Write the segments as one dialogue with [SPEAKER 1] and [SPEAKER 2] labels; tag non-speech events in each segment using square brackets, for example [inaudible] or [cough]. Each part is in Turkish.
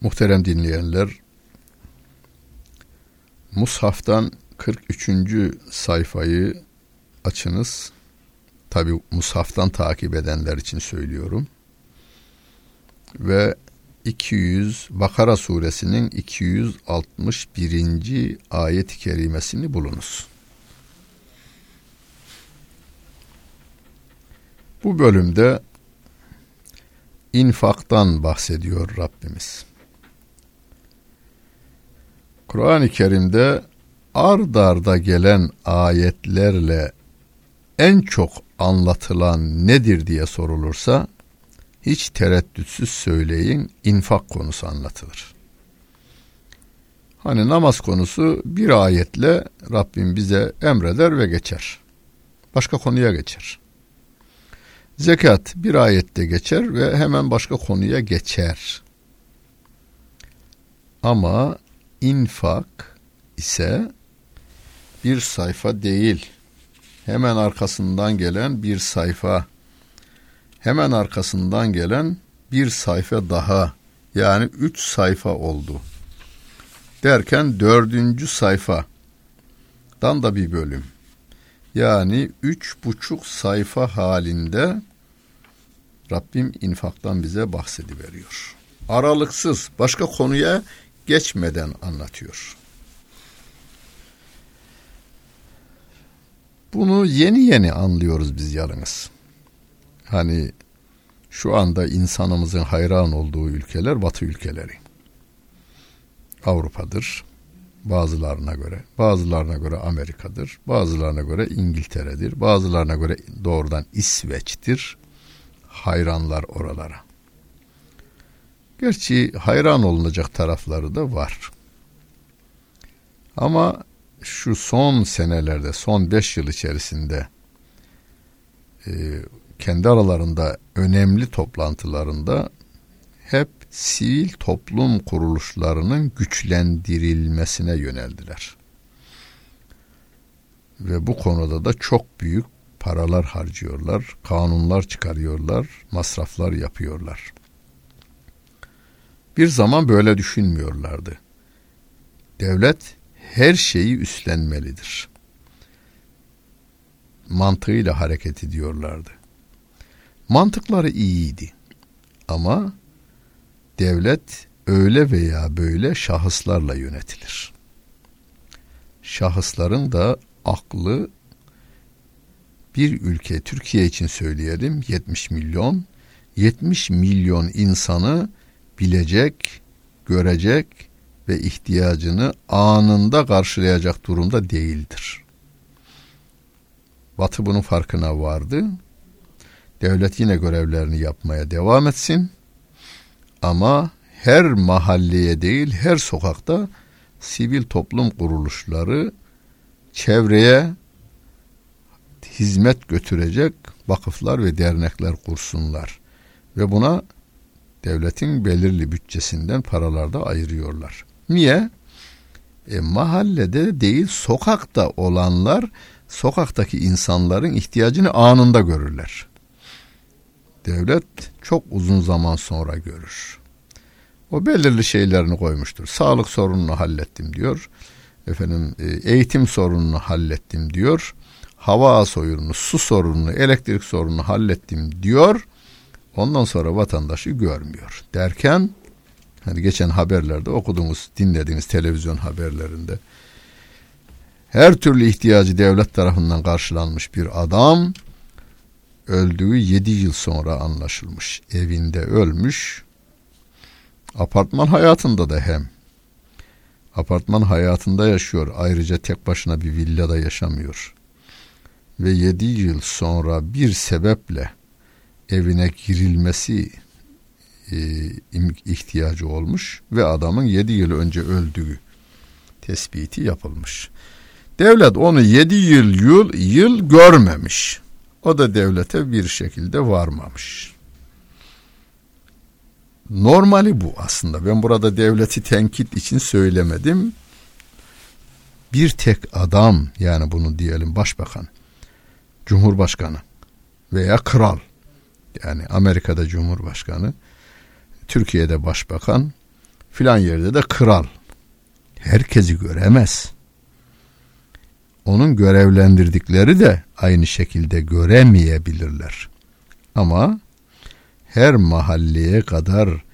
[SPEAKER 1] Muhterem dinleyenler, Mushaf'tan 43. sayfayı açınız. Tabi Mushaf'tan takip edenler için söylüyorum. Ve 200 Bakara suresinin 261. ayet-i kerimesini bulunuz. Bu bölümde infaktan bahsediyor Rabbimiz. Kur'an-ı Kerim'de ard arda gelen ayetlerle en çok anlatılan nedir diye sorulursa hiç tereddütsüz söyleyin infak konusu anlatılır. Hani namaz konusu bir ayetle Rabbim bize emreder ve geçer. Başka konuya geçer. Zekat bir ayette geçer ve hemen başka konuya geçer. Ama infak ise bir sayfa değil. Hemen arkasından gelen bir sayfa. Hemen arkasından gelen bir sayfa daha. Yani üç sayfa oldu. Derken dördüncü sayfadan da bir bölüm. Yani üç buçuk sayfa halinde Rabbim infaktan bize bahsediveriyor. Aralıksız başka konuya geçmeden anlatıyor. Bunu yeni yeni anlıyoruz biz yalnız. Hani şu anda insanımızın hayran olduğu ülkeler Batı ülkeleri. Avrupa'dır bazılarına göre, bazılarına göre Amerika'dır, bazılarına göre İngiltere'dir, bazılarına göre doğrudan İsveç'tir. Hayranlar oralara. Gerçi hayran olunacak tarafları da var. Ama şu son senelerde, son beş yıl içerisinde e, kendi aralarında önemli toplantılarında hep sivil toplum kuruluşlarının güçlendirilmesine yöneldiler. Ve bu konuda da çok büyük paralar harcıyorlar, kanunlar çıkarıyorlar, masraflar yapıyorlar. Bir zaman böyle düşünmüyorlardı. Devlet her şeyi üstlenmelidir. Mantığıyla hareket ediyorlardı. Mantıkları iyiydi. Ama devlet öyle veya böyle şahıslarla yönetilir. Şahısların da aklı bir ülke Türkiye için söyleyelim 70 milyon 70 milyon insanı bilecek, görecek ve ihtiyacını anında karşılayacak durumda değildir. Batı bunun farkına vardı. Devlet yine görevlerini yapmaya devam etsin. Ama her mahalleye değil her sokakta sivil toplum kuruluşları çevreye hizmet götürecek vakıflar ve dernekler kursunlar. Ve buna devletin belirli bütçesinden paralar da ayırıyorlar. Niye? E, mahallede değil sokakta olanlar sokaktaki insanların ihtiyacını anında görürler. Devlet çok uzun zaman sonra görür. O belirli şeylerini koymuştur. Sağlık sorununu hallettim diyor. Efendim e, eğitim sorununu hallettim diyor. Hava sorununu, su sorununu, elektrik sorununu hallettim diyor. Ondan sonra vatandaşı görmüyor. Derken hani geçen haberlerde okuduğumuz, dinlediğiniz televizyon haberlerinde her türlü ihtiyacı devlet tarafından karşılanmış bir adam öldüğü yedi yıl sonra anlaşılmış. Evinde ölmüş. Apartman hayatında da hem apartman hayatında yaşıyor. Ayrıca tek başına bir villada yaşamıyor. Ve yedi yıl sonra bir sebeple evine girilmesi ihtiyacı olmuş ve adamın yedi yıl önce öldüğü tespiti yapılmış. Devlet onu yedi yıl yıl yıl görmemiş. O da devlete bir şekilde varmamış. Normali bu aslında. Ben burada devleti tenkit için söylemedim. Bir tek adam yani bunu diyelim başbakan, cumhurbaşkanı veya kral yani Amerika'da cumhurbaşkanı, Türkiye'de başbakan, filan yerde de kral. Herkesi göremez. Onun görevlendirdikleri de aynı şekilde göremeyebilirler. Ama her mahalleye kadar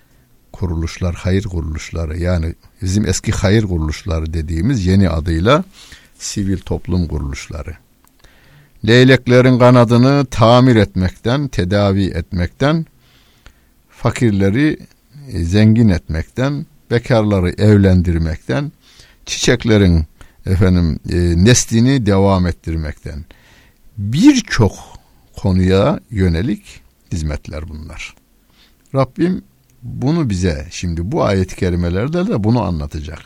[SPEAKER 1] kuruluşlar, hayır kuruluşları yani bizim eski hayır kuruluşları dediğimiz yeni adıyla sivil toplum kuruluşları. Leyleklerin kanadını tamir etmekten, tedavi etmekten, fakirleri e, zengin etmekten, bekarları evlendirmekten, çiçeklerin efendim e, neslini devam ettirmekten birçok konuya yönelik hizmetler bunlar. Rabbim bunu bize şimdi bu ayet-i kerimelerde de bunu anlatacak.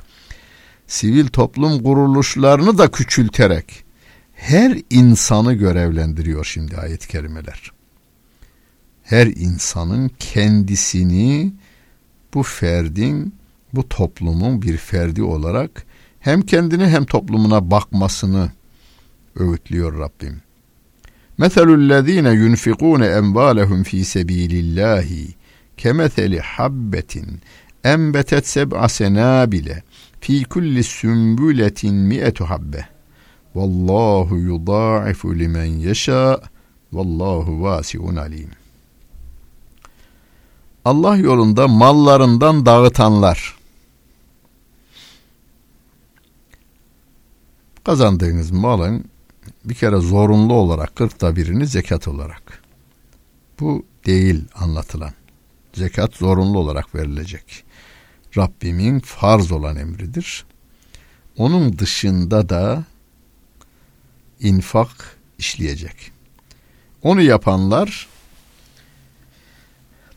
[SPEAKER 1] Sivil toplum kuruluşlarını da küçülterek her insanı görevlendiriyor şimdi ayet-i kerimeler. Her insanın kendisini bu ferdin, bu toplumun bir ferdi olarak hem kendine hem toplumuna bakmasını öğütlüyor Rabbim. Meselüllezine yunfikune emvalehum fi sebilillahi kemeseli habbetin enbetet seb'a senabile fi kulli sümbületin mi'etu habbe vallahu yudaifu limen yeşâ vallahu vasiun alim Allah yolunda mallarından dağıtanlar kazandığınız malın bir kere zorunlu olarak kırkta birini zekat olarak. Bu değil anlatılan. Zekat zorunlu olarak verilecek. Rabbimin farz olan emridir. Onun dışında da infak işleyecek. Onu yapanlar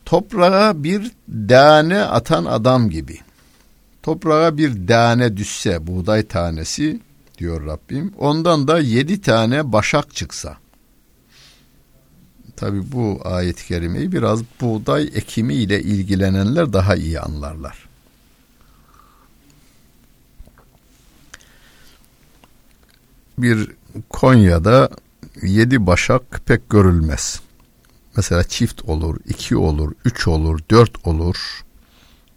[SPEAKER 1] toprağa bir tane atan adam gibi. Toprağa bir tane düşse buğday tanesi diyor Rabbim. Ondan da yedi tane başak çıksa. Tabi bu ayet-i kerimeyi biraz buğday ekimi ile ilgilenenler daha iyi anlarlar. Bir Konya'da yedi başak pek görülmez. Mesela çift olur, iki olur, üç olur, dört olur.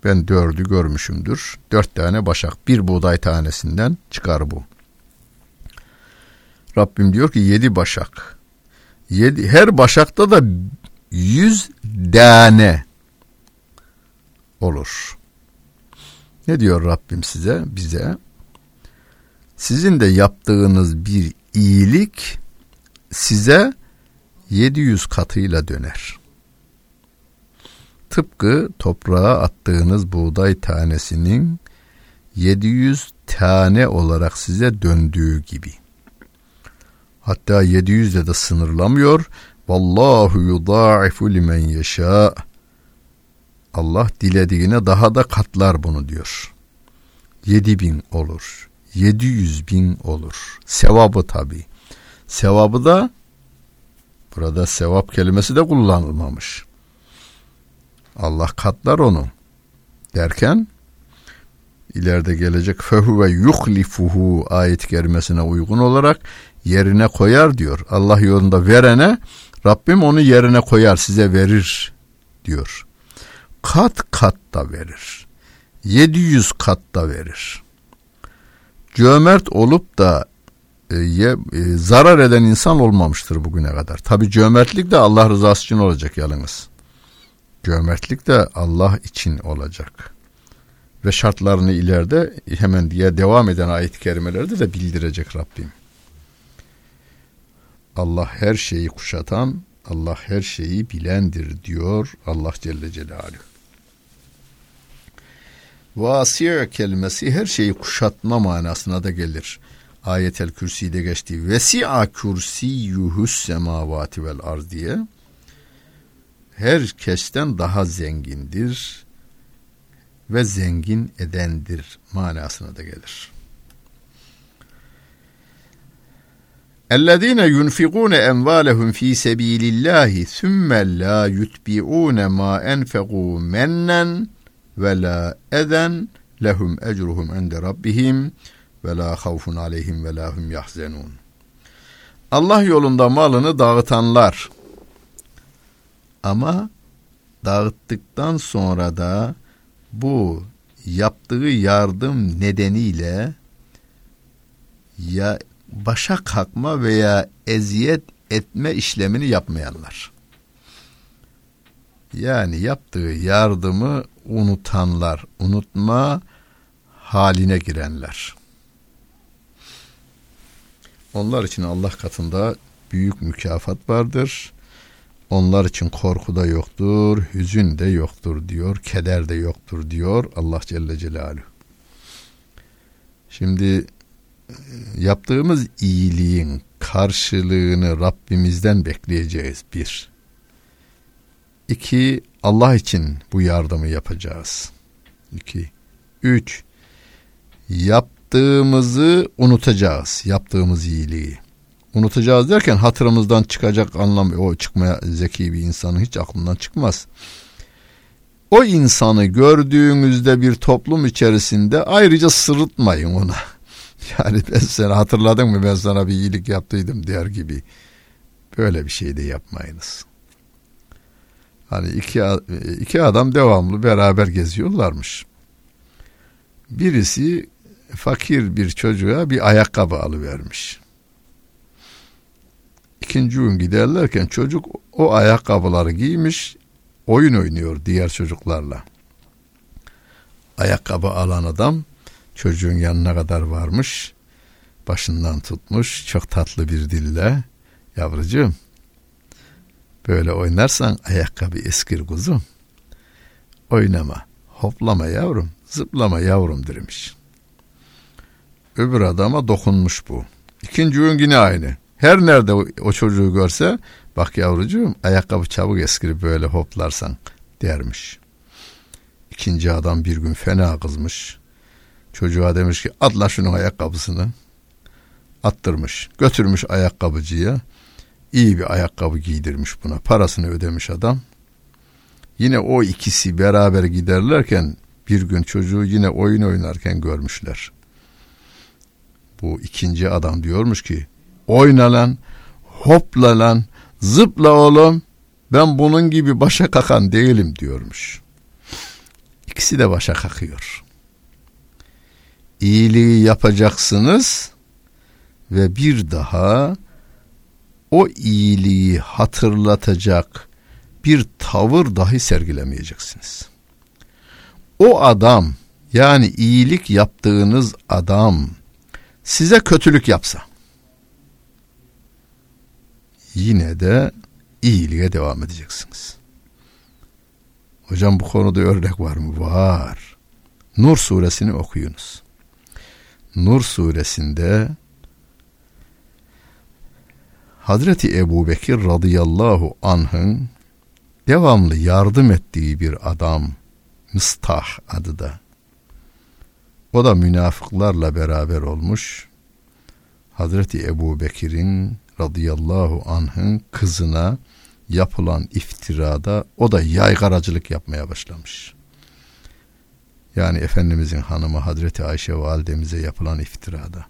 [SPEAKER 1] Ben dördü görmüşümdür. Dört tane başak bir buğday tanesinden çıkar bu. Rabbim diyor ki yedi başak. Yedi, her başakta da yüz tane olur. Ne diyor Rabbim size, bize? Sizin de yaptığınız bir iyilik size 700 katıyla döner. Tıpkı toprağa attığınız buğday tanesinin 700 tane olarak size döndüğü gibi. Hatta 700 ile de sınırlamıyor. Vallahu yudaifu limen yeşâ. Allah dilediğine daha da katlar bunu diyor. 7 bin olur. 700 bin olur. Sevabı tabi. Sevabı da burada sevap kelimesi de kullanılmamış. Allah katlar onu derken ileride gelecek fehu ve yuhlifuhu ayet kerimesine uygun olarak yerine koyar diyor. Allah yolunda verene Rabbim onu yerine koyar size verir diyor. Kat kat da verir. 700 kat da verir. Cömert olup da e, e, zarar eden insan olmamıştır bugüne kadar. Tabi cömertlik de Allah rızası için olacak yalnız. Cömertlik de Allah için olacak. Ve şartlarını ileride hemen diye devam eden ayet-i kerimelerde de bildirecek Rabbim. Allah her şeyi kuşatan, Allah her şeyi bilendir diyor Allah Celle Celaluhu. Vasiye kelimesi her şeyi kuşatma manasına da gelir. Ayetel Kürsi'de geçtiği vesi'a kürsiyuhus semavati vel arz diye herkesten daha zengindir ve zengin edendir manasına da gelir. اَلَّذ۪ينَ يُنْفِقُونَ اَمْوَالَهُمْ ف۪ي سَب۪يلِ اللّٰهِ ثُمَّ لَا يُتْبِعُونَ مَا اَنْفَقُوا ve la eden lehum ecruhum inde rabbihim ve la havfun aleyhim ve la hum yahzenun. Allah yolunda malını dağıtanlar ama dağıttıktan sonra da bu yaptığı yardım nedeniyle ya başa kalkma veya eziyet etme işlemini yapmayanlar. Yani yaptığı yardımı unutanlar, unutma haline girenler. Onlar için Allah katında büyük mükafat vardır. Onlar için korku da yoktur, hüzün de yoktur diyor, keder de yoktur diyor Allah Celle Celaluhu. Şimdi yaptığımız iyiliğin karşılığını Rabbimizden bekleyeceğiz bir. İki, Allah için bu yardımı yapacağız. İki. Üç, yaptığımızı unutacağız, yaptığımız iyiliği. Unutacağız derken hatırımızdan çıkacak anlam, o çıkmaya zeki bir insanın hiç aklından çıkmaz. O insanı gördüğünüzde bir toplum içerisinde ayrıca sırıtmayın ona [laughs] Yani ben seni hatırladın mı ben sana bir iyilik yaptıydım der gibi. Böyle bir şey de yapmayınız. Hani iki, iki adam devamlı beraber geziyorlarmış. Birisi fakir bir çocuğa bir ayakkabı alıvermiş. İkinci gün giderlerken çocuk o ayakkabıları giymiş, oyun oynuyor diğer çocuklarla. Ayakkabı alan adam çocuğun yanına kadar varmış. Başından tutmuş çok tatlı bir dille. Yavrucuğum böyle oynarsan ayakkabı eskir kuzum. Oynama, hoplama yavrum, zıplama yavrum demiş. Öbür adama dokunmuş bu. İkinci gün yine aynı. Her nerede o, çocuğu görse bak yavrucuğum ayakkabı çabuk eskir böyle hoplarsan dermiş. İkinci adam bir gün fena kızmış. Çocuğa demiş ki atla şunun ayakkabısını. Attırmış. Götürmüş ayakkabıcıya. İyi bir ayakkabı giydirmiş buna. Parasını ödemiş adam. Yine o ikisi beraber giderlerken bir gün çocuğu yine oyun oynarken görmüşler. Bu ikinci adam diyormuş ki oyna lan, hopla lan, zıpla oğlum ben bunun gibi başa kakan değilim diyormuş. İkisi de başa kakıyor iyiliği yapacaksınız ve bir daha o iyiliği hatırlatacak bir tavır dahi sergilemeyeceksiniz. O adam yani iyilik yaptığınız adam size kötülük yapsa yine de iyiliğe devam edeceksiniz. Hocam bu konuda örnek var mı? Var. Nur suresini okuyunuz. Nur suresinde Hazreti Ebu Bekir radıyallahu anh'ın devamlı yardım ettiği bir adam Mistah adı da. O da münafıklarla beraber olmuş. Hazreti Ebu Bekir'in radıyallahu anh'ın kızına yapılan iftirada o da yaygaracılık yapmaya başlamış yani Efendimizin hanımı Hazreti Ayşe validemize yapılan iftirada.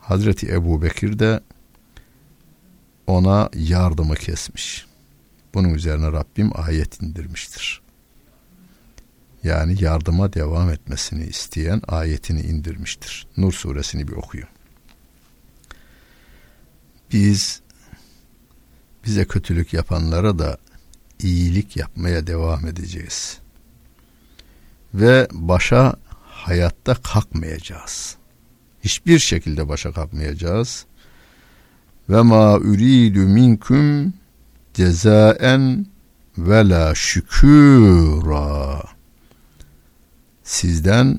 [SPEAKER 1] Hazreti Ebu Bekir de ona yardımı kesmiş. Bunun üzerine Rabbim ayet indirmiştir. Yani yardıma devam etmesini isteyen ayetini indirmiştir. Nur suresini bir okuyun. Biz bize kötülük yapanlara da iyilik yapmaya devam edeceğiz ve başa hayatta kalkmayacağız. Hiçbir şekilde başa kalkmayacağız. Ve ma uridu minkum cezaen ve la şükura. Sizden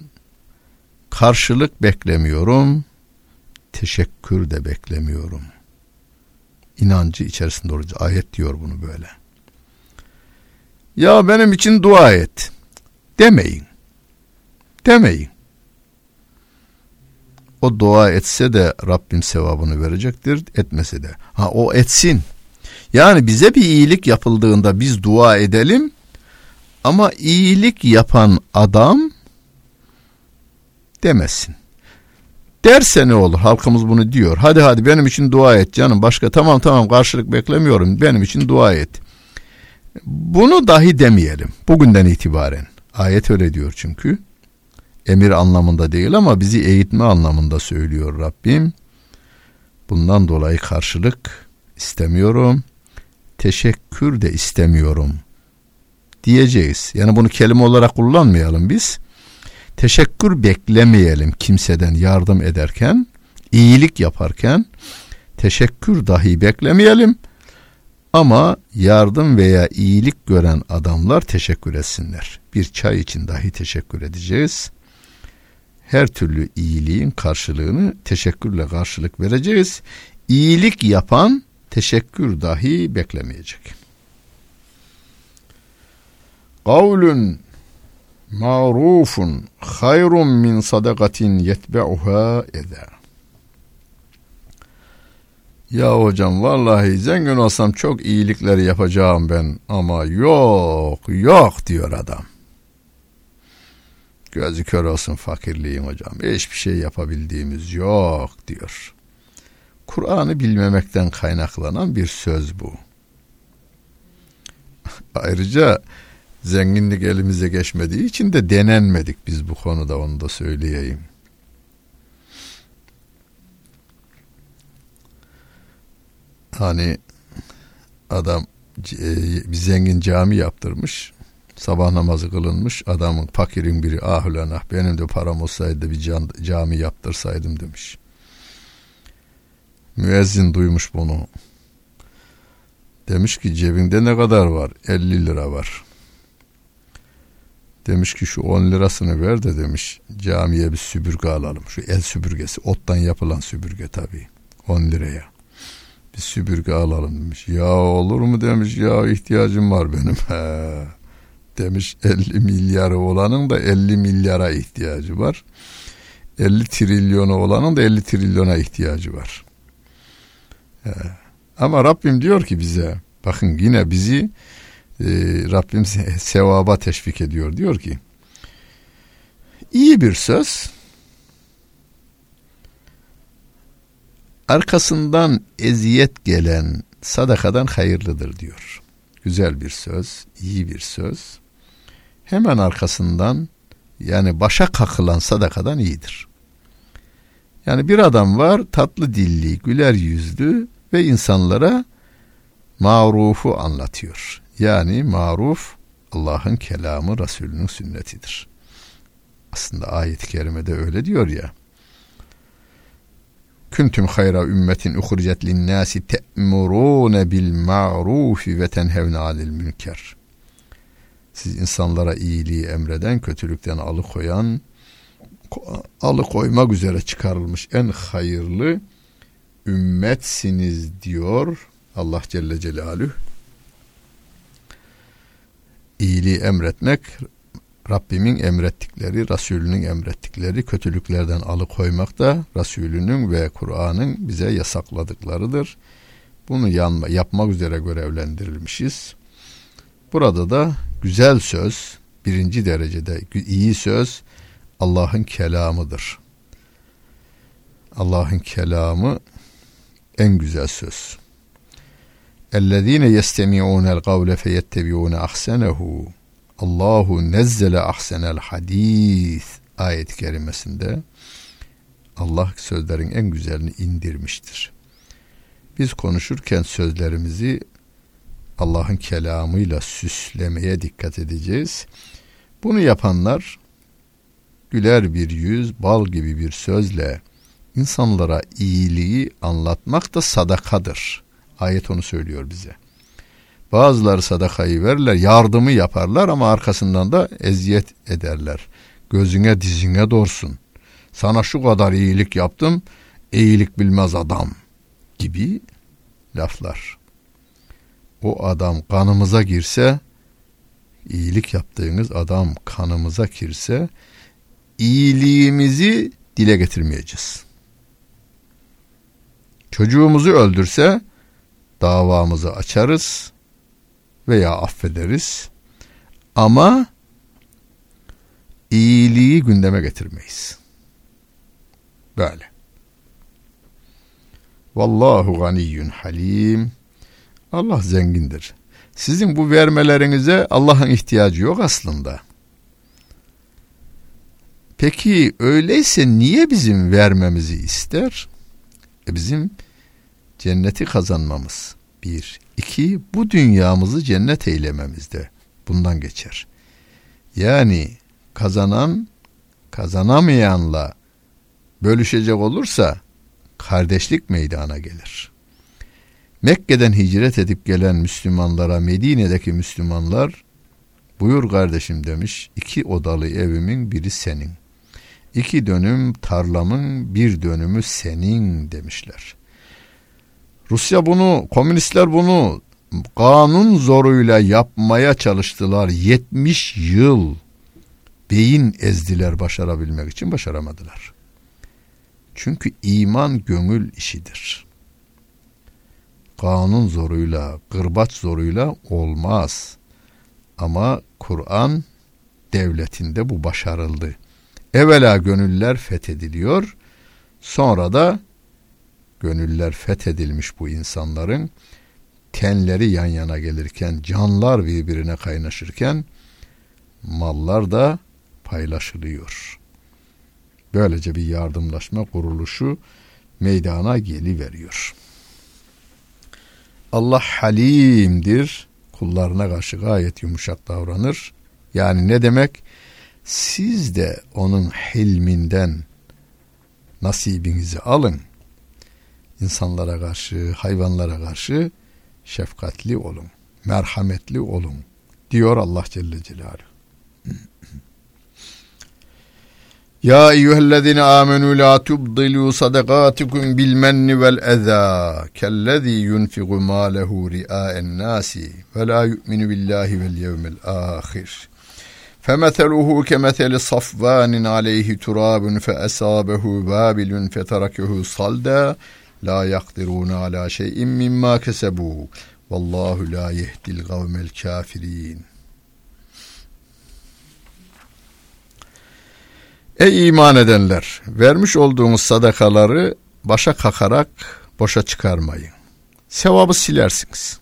[SPEAKER 1] karşılık beklemiyorum, teşekkür de beklemiyorum. İnancı içerisinde olacak. Ayet diyor bunu böyle. Ya benim için dua et. Demeyin. Demeyin. O dua etse de Rabbim sevabını verecektir, etmese de. Ha o etsin. Yani bize bir iyilik yapıldığında biz dua edelim ama iyilik yapan adam demesin. Derse ne olur? Halkımız bunu diyor. Hadi hadi benim için dua et canım. Başka tamam tamam karşılık beklemiyorum. Benim için dua et. Bunu dahi demeyelim. Bugünden itibaren. Ayet öyle diyor çünkü. Emir anlamında değil ama bizi eğitme anlamında söylüyor Rabbim. Bundan dolayı karşılık istemiyorum. Teşekkür de istemiyorum diyeceğiz. Yani bunu kelime olarak kullanmayalım biz teşekkür beklemeyelim kimseden yardım ederken, iyilik yaparken teşekkür dahi beklemeyelim. Ama yardım veya iyilik gören adamlar teşekkür etsinler. Bir çay için dahi teşekkür edeceğiz. Her türlü iyiliğin karşılığını teşekkürle karşılık vereceğiz. İyilik yapan teşekkür dahi beklemeyecek. Kavlun ma'rufun hayrun min sadakatin yetbe'uha eza. Ya hocam vallahi zengin olsam çok iyilikler yapacağım ben ama yok yok diyor adam. Gözü kör olsun fakirliğin hocam. Hiçbir şey yapabildiğimiz yok diyor. Kur'an'ı bilmemekten kaynaklanan bir söz bu. [laughs] Ayrıca zenginlik elimize geçmediği için de denenmedik biz bu konuda onu da söyleyeyim. Hani adam e, bir zengin cami yaptırmış. Sabah namazı kılınmış. Adamın fakirin biri ah ah benim de param olsaydı bir can, cami yaptırsaydım demiş. Müezzin duymuş bunu. Demiş ki cebinde ne kadar var? 50 lira var. Demiş ki şu 10 lirasını ver de demiş camiye bir süpürge alalım. Şu el süpürgesi ottan yapılan süpürge tabii 10 liraya. Bir süpürge alalım demiş. Ya olur mu demiş ya ihtiyacım var benim. [laughs] He. Demiş 50 milyarı olanın da 50 milyara ihtiyacı var. 50 trilyonu olanın da 50 trilyona ihtiyacı var. He. Ama Rabbim diyor ki bize bakın yine bizi e, Rabbim sevaba teşvik ediyor. Diyor ki iyi bir söz arkasından eziyet gelen sadakadan hayırlıdır diyor. Güzel bir söz, iyi bir söz. Hemen arkasından yani başa kakılan sadakadan iyidir. Yani bir adam var tatlı dilli, güler yüzlü ve insanlara marufu anlatıyor. Yani maruf Allah'ın kelamı, Resulünün sünnetidir. Aslında ayet-i kerimede öyle diyor ya. Kuntum hayra ümmetin uhricet linnâsi te'murûne bil ma'rufi ve tenhevne anil münker. Siz insanlara iyiliği emreden, kötülükten alıkoyan, alıkoymak üzere çıkarılmış en hayırlı ümmetsiniz diyor Allah Celle Celaluhu iyiliği emretmek Rabbimin emrettikleri, Resulünün emrettikleri kötülüklerden alıkoymak da Resulünün ve Kur'an'ın bize yasakladıklarıdır. Bunu yanma, yapmak üzere görevlendirilmişiz. Burada da güzel söz, birinci derecede iyi söz Allah'ın kelamıdır. Allah'ın kelamı en güzel söz. اَلَّذ۪ينَ يَسْتَمِعُونَ الْقَوْلَ فَيَتَّبِعُونَ اَحْسَنَهُ Allahu nezzele ahsenel hadis ayet kerimesinde Allah sözlerin en güzelini indirmiştir. Biz konuşurken sözlerimizi Allah'ın kelamıyla süslemeye dikkat edeceğiz. Bunu yapanlar güler bir yüz, bal gibi bir sözle insanlara iyiliği anlatmak da sadakadır. Ayet onu söylüyor bize. Bazıları sadakayı verirler, yardımı yaparlar ama arkasından da eziyet ederler. Gözüne dizine dorsun. Sana şu kadar iyilik yaptım, iyilik bilmez adam gibi laflar. O adam kanımıza girse iyilik yaptığınız adam kanımıza kirse iyiliğimizi dile getirmeyeceğiz. Çocuğumuzu öldürse davamızı açarız veya affederiz. Ama iyiliği gündeme getirmeyiz. Böyle. Vallahu ganiyyun halim. Allah zengindir. Sizin bu vermelerinize Allah'ın ihtiyacı yok aslında. Peki öyleyse niye bizim vermemizi ister? E bizim cenneti kazanmamız. Bir. iki bu dünyamızı cennet eylememizde. Bundan geçer. Yani kazanan kazanamayanla bölüşecek olursa kardeşlik meydana gelir. Mekke'den hicret edip gelen Müslümanlara Medine'deki Müslümanlar buyur kardeşim demiş iki odalı evimin biri senin. İki dönüm tarlamın bir dönümü senin demişler. Rusya bunu, komünistler bunu kanun zoruyla yapmaya çalıştılar. 70 yıl beyin ezdiler başarabilmek için başaramadılar. Çünkü iman gönül işidir. Kanun zoruyla, kırbaç zoruyla olmaz. Ama Kur'an devletinde bu başarıldı. Evvela gönüller fethediliyor, sonra da gönüller fethedilmiş bu insanların tenleri yan yana gelirken, canlar birbirine kaynaşırken mallar da paylaşılıyor. Böylece bir yardımlaşma kuruluşu meydana geliveriyor. Allah halimdir. Kullarına karşı gayet yumuşak davranır. Yani ne demek? Siz de onun hilminden nasibinizi alın. İnsanlara karşı, hayvanlara karşı şefkatli olun, merhametli olun diyor Allah Celle Celaluhu. يا أيها الذين آمنوا لا تبضلوا صدقاتكم بالمن والأذى كالذي ينفق ماله رئاء الناس ولا يؤمن بالله واليوم الآخر. فمثله كمثل صفوان عليه تراب فأصابه بابل فتركه صلدا لا يقدرون على شيء مما كسبوا. والله لا يهدي القوم الكافرين. Ey iman edenler! Vermiş olduğunuz sadakaları başa kakarak boşa çıkarmayın. Sevabı silersiniz.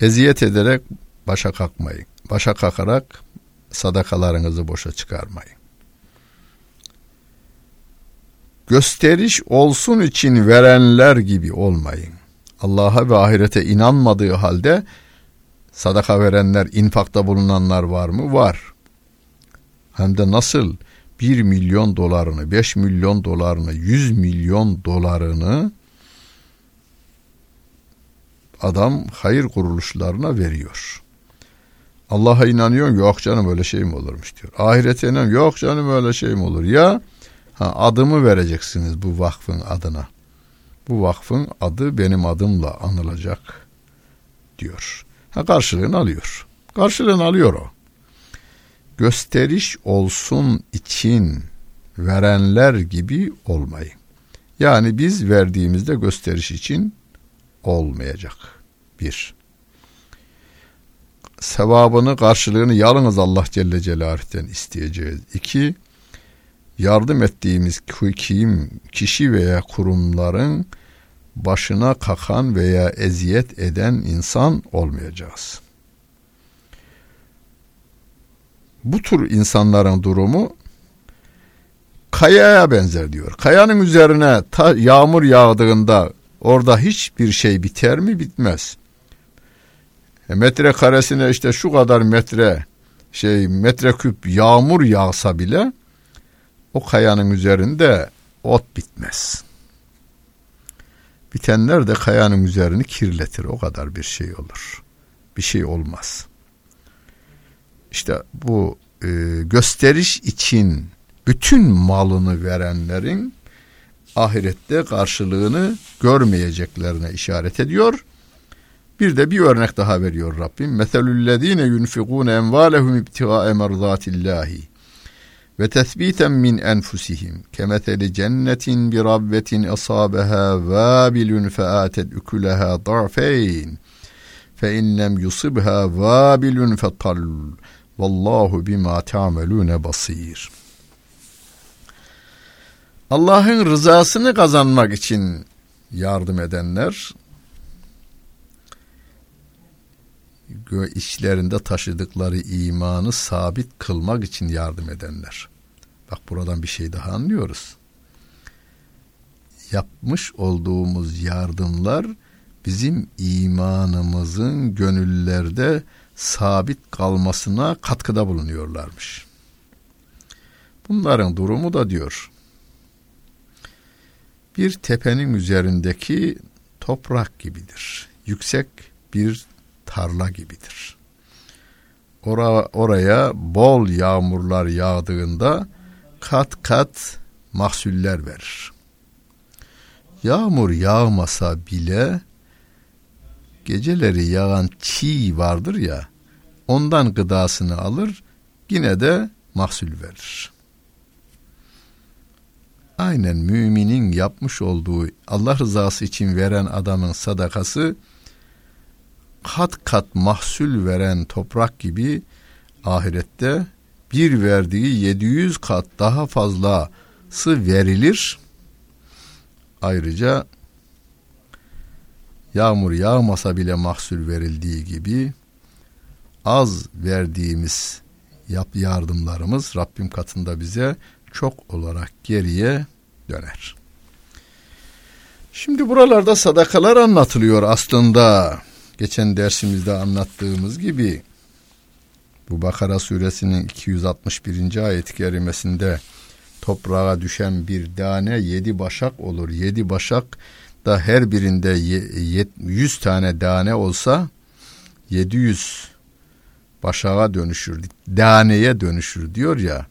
[SPEAKER 1] Eziyet ederek başa kalkmayın. Başa kakarak sadakalarınızı boşa çıkarmayın. Gösteriş olsun için verenler gibi olmayın. Allah'a ve ahirete inanmadığı halde sadaka verenler, infakta bulunanlar var mı? Var. Hem de nasıl 1 milyon dolarını, 5 milyon dolarını, 100 milyon dolarını adam hayır kuruluşlarına veriyor. Allah'a inanıyor yok canım öyle şey mi olurmuş diyor. Ahirete inanıyor yok canım öyle şey mi olur ya ha, adımı vereceksiniz bu vakfın adına. Bu vakfın adı benim adımla anılacak diyor. Ha, karşılığını alıyor. Karşılığını alıyor o gösteriş olsun için verenler gibi olmayın. Yani biz verdiğimizde gösteriş için olmayacak. Bir. Sevabını, karşılığını yalnız Allah Celle Celaluhu'den isteyeceğiz. İki. Yardım ettiğimiz kim, kişi veya kurumların başına kakan veya eziyet eden insan olmayacağız. Bu tür insanların durumu kayaya benzer diyor. Kayanın üzerine ta, yağmur yağdığında orada hiçbir şey biter mi? Bitmez. E, metre karesine işte şu kadar metre şey metre küp yağmur yağsa bile o kayanın üzerinde ot bitmez. Bitenler de kayanın üzerini kirletir. O kadar bir şey olur. Bir şey olmaz. İşte bu e, gösteriş için bütün malını verenlerin ahirette karşılığını görmeyeceklerine işaret ediyor. Bir de bir örnek daha veriyor Rabbim. Meselüllezine yunfikune envalehum ibtigae merzatillahi ve tesbiten min enfusihim kemetheli cennetin bir rabbetin asabeha vabilun featet ukulaha darfeyn fe in lem yusibha vabilun fetal vallahu bima ta'melune basir Allah'ın rızasını kazanmak için yardım edenler içlerinde taşıdıkları imanı sabit kılmak için yardım edenler. Bak buradan bir şey daha anlıyoruz. Yapmış olduğumuz yardımlar bizim imanımızın gönüllerde sabit kalmasına katkıda bulunuyorlarmış. Bunların durumu da diyor. Bir tepenin üzerindeki toprak gibidir. Yüksek bir tarla gibidir. Ora, oraya bol yağmurlar yağdığında kat kat mahsuller verir. Yağmur yağmasa bile geceleri yağan çiğ vardır ya ondan gıdasını alır yine de mahsul verir. Aynen müminin yapmış olduğu Allah rızası için veren adamın sadakası kat kat mahsul veren toprak gibi ahirette bir verdiği 700 kat daha fazlası verilir. Ayrıca yağmur yağmasa bile mahsul verildiği gibi az verdiğimiz yap yardımlarımız Rabbim katında bize çok olarak geriye döner. Şimdi buralarda sadakalar anlatılıyor aslında geçen dersimizde anlattığımız gibi bu Bakara suresinin 261. ayet-i kerimesinde toprağa düşen bir tane yedi başak olur. Yedi başak da her birinde yüz tane tane olsa 700 başağa dönüşür, daneye dönüşür diyor ya.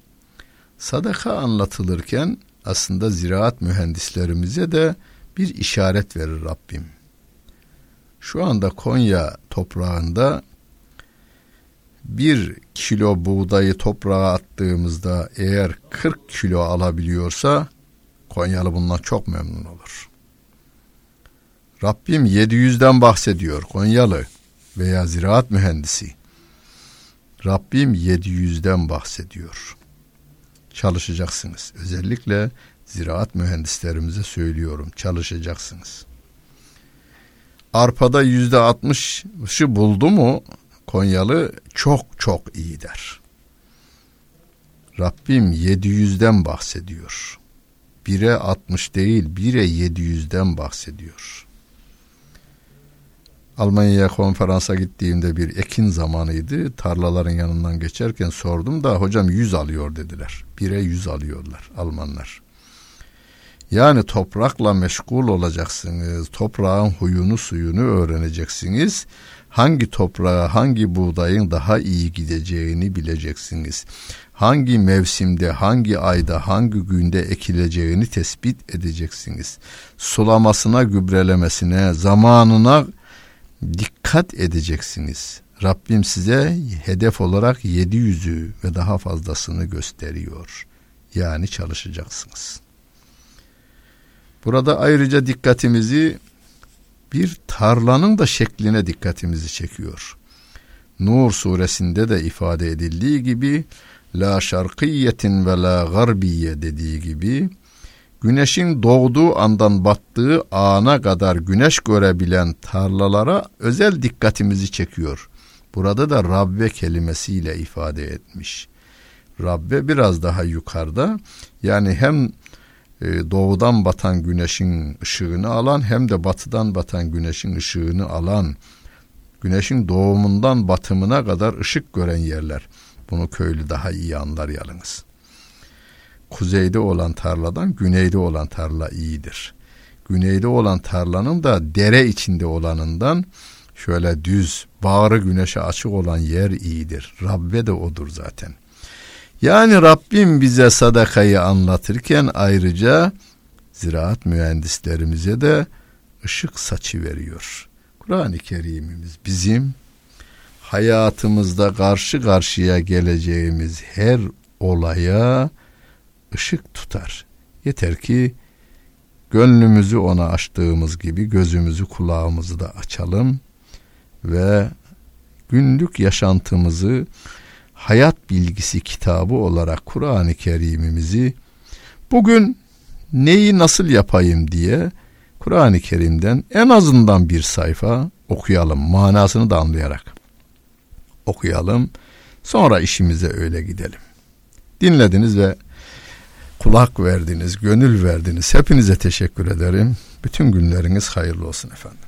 [SPEAKER 1] Sadaka anlatılırken aslında ziraat mühendislerimize de bir işaret verir Rabbim. Şu anda Konya toprağında bir kilo buğdayı toprağa attığımızda eğer 40 kilo alabiliyorsa Konyalı bundan çok memnun olur. Rabbim 700'den bahsediyor Konyalı veya ziraat mühendisi. Rabbim 700'den bahsediyor. Çalışacaksınız. Özellikle ziraat mühendislerimize söylüyorum. Çalışacaksınız arpada yüzde altmışı buldu mu Konyalı çok çok iyi der. Rabbim 700'den bahsediyor. 1'e 60 değil 1'e 700'den bahsediyor. Almanya'ya konferansa gittiğimde bir ekin zamanıydı. Tarlaların yanından geçerken sordum da hocam 100 alıyor dediler. 1'e 100 alıyorlar Almanlar. Yani toprakla meşgul olacaksınız. Toprağın huyunu suyunu öğreneceksiniz. Hangi toprağa hangi buğdayın daha iyi gideceğini bileceksiniz. Hangi mevsimde, hangi ayda, hangi günde ekileceğini tespit edeceksiniz. Sulamasına, gübrelemesine, zamanına dikkat edeceksiniz. Rabbim size hedef olarak 700'ü ve daha fazlasını gösteriyor. Yani çalışacaksınız. Burada ayrıca dikkatimizi bir tarlanın da şekline dikkatimizi çekiyor. Nur suresinde de ifade edildiği gibi la şarkiyetin ve la garbiye dediği gibi güneşin doğduğu andan battığı ana kadar güneş görebilen tarlalara özel dikkatimizi çekiyor. Burada da Rabbe kelimesiyle ifade etmiş. Rabbe biraz daha yukarıda yani hem e, doğudan batan güneşin ışığını alan hem de batıdan batan güneşin ışığını alan güneşin doğumundan batımına kadar ışık gören yerler. Bunu köylü daha iyi anlar yalnız. Kuzeyde olan tarladan güneyde olan tarla iyidir. Güneyde olan tarlanın da dere içinde olanından şöyle düz, bağrı güneşe açık olan yer iyidir. Rabbe de odur zaten. Yani Rabbim bize sadakayı anlatırken ayrıca ziraat mühendislerimize de ışık saçı veriyor. Kur'an-ı Kerim'imiz bizim hayatımızda karşı karşıya geleceğimiz her olaya ışık tutar. Yeter ki gönlümüzü ona açtığımız gibi gözümüzü kulağımızı da açalım ve günlük yaşantımızı hayat bilgisi kitabı olarak Kur'an-ı Kerim'imizi bugün neyi nasıl yapayım diye Kur'an-ı Kerim'den en azından bir sayfa okuyalım manasını da anlayarak okuyalım sonra işimize öyle gidelim dinlediniz ve kulak verdiniz gönül verdiniz. Hepinize teşekkür ederim. Bütün günleriniz hayırlı olsun efendim